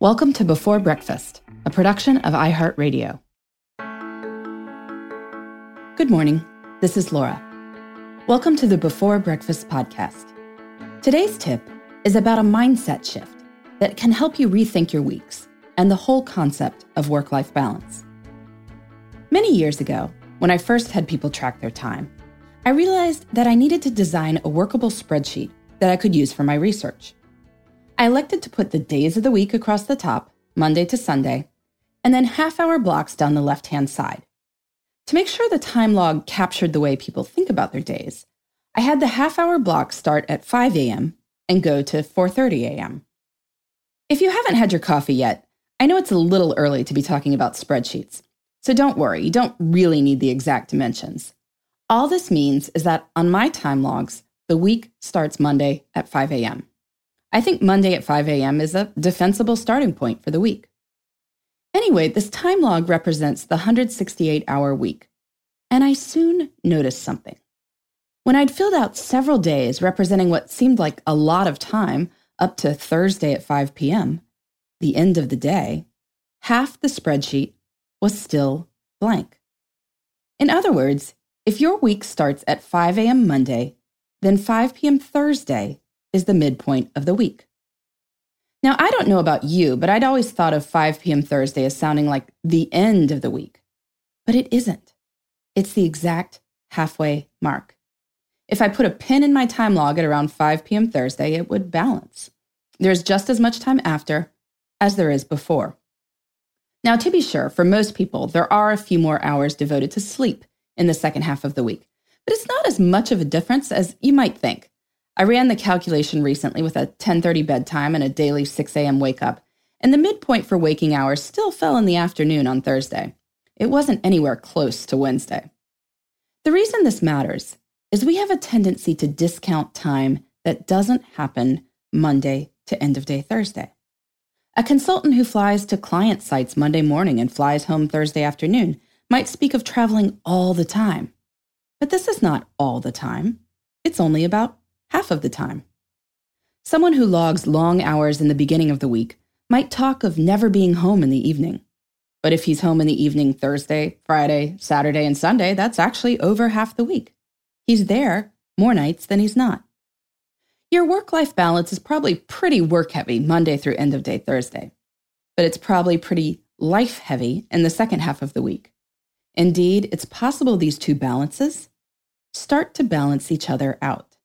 Welcome to Before Breakfast, a production of iHeartRadio. Good morning. This is Laura. Welcome to the Before Breakfast podcast. Today's tip is about a mindset shift that can help you rethink your weeks and the whole concept of work life balance. Many years ago, when I first had people track their time, I realized that I needed to design a workable spreadsheet that I could use for my research. I elected to put the days of the week across the top, Monday to Sunday, and then half hour blocks down the left hand side. To make sure the time log captured the way people think about their days, I had the half hour block start at 5 a.m. and go to 4:30 a.m. If you haven't had your coffee yet, I know it's a little early to be talking about spreadsheets. So don't worry, you don't really need the exact dimensions. All this means is that on my time logs, the week starts Monday at 5 a.m. I think Monday at 5 a.m. is a defensible starting point for the week. Anyway, this time log represents the 168 hour week. And I soon noticed something. When I'd filled out several days representing what seemed like a lot of time up to Thursday at 5 p.m., the end of the day, half the spreadsheet was still blank. In other words, if your week starts at 5 a.m. Monday, then 5 p.m. Thursday is the midpoint of the week. Now, I don't know about you, but I'd always thought of 5 p.m. Thursday as sounding like the end of the week. But it isn't. It's the exact halfway mark. If I put a pin in my time log at around 5 p.m. Thursday, it would balance. There's just as much time after as there is before. Now, to be sure, for most people, there are a few more hours devoted to sleep in the second half of the week, but it's not as much of a difference as you might think. I ran the calculation recently with a 10:30 bedtime and a daily 6 a.m. wake up, and the midpoint for waking hours still fell in the afternoon on Thursday. It wasn't anywhere close to Wednesday. The reason this matters is we have a tendency to discount time that doesn't happen Monday to end of day Thursday. A consultant who flies to client sites Monday morning and flies home Thursday afternoon might speak of traveling all the time. But this is not all the time. It's only about half of the time. Someone who logs long hours in the beginning of the week might talk of never being home in the evening. But if he's home in the evening Thursday, Friday, Saturday, and Sunday, that's actually over half the week. He's there more nights than he's not. Your work life balance is probably pretty work heavy Monday through end of day Thursday, but it's probably pretty life heavy in the second half of the week. Indeed, it's possible these two balances start to balance each other out.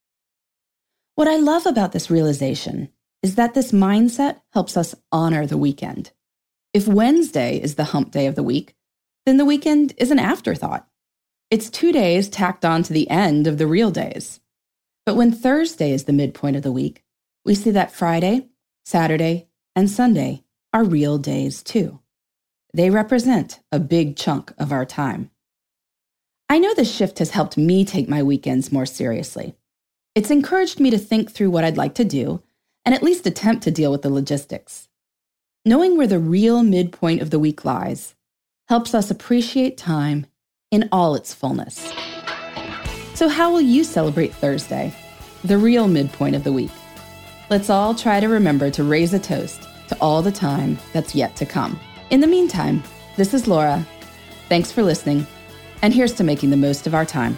What I love about this realization is that this mindset helps us honor the weekend. If Wednesday is the hump day of the week, then the weekend is an afterthought. It's two days tacked on to the end of the real days. But when Thursday is the midpoint of the week, we see that Friday, Saturday, and Sunday are real days too. They represent a big chunk of our time. I know this shift has helped me take my weekends more seriously. It's encouraged me to think through what I'd like to do and at least attempt to deal with the logistics. Knowing where the real midpoint of the week lies helps us appreciate time in all its fullness. So, how will you celebrate Thursday, the real midpoint of the week? Let's all try to remember to raise a toast to all the time that's yet to come. In the meantime, this is Laura. Thanks for listening, and here's to making the most of our time.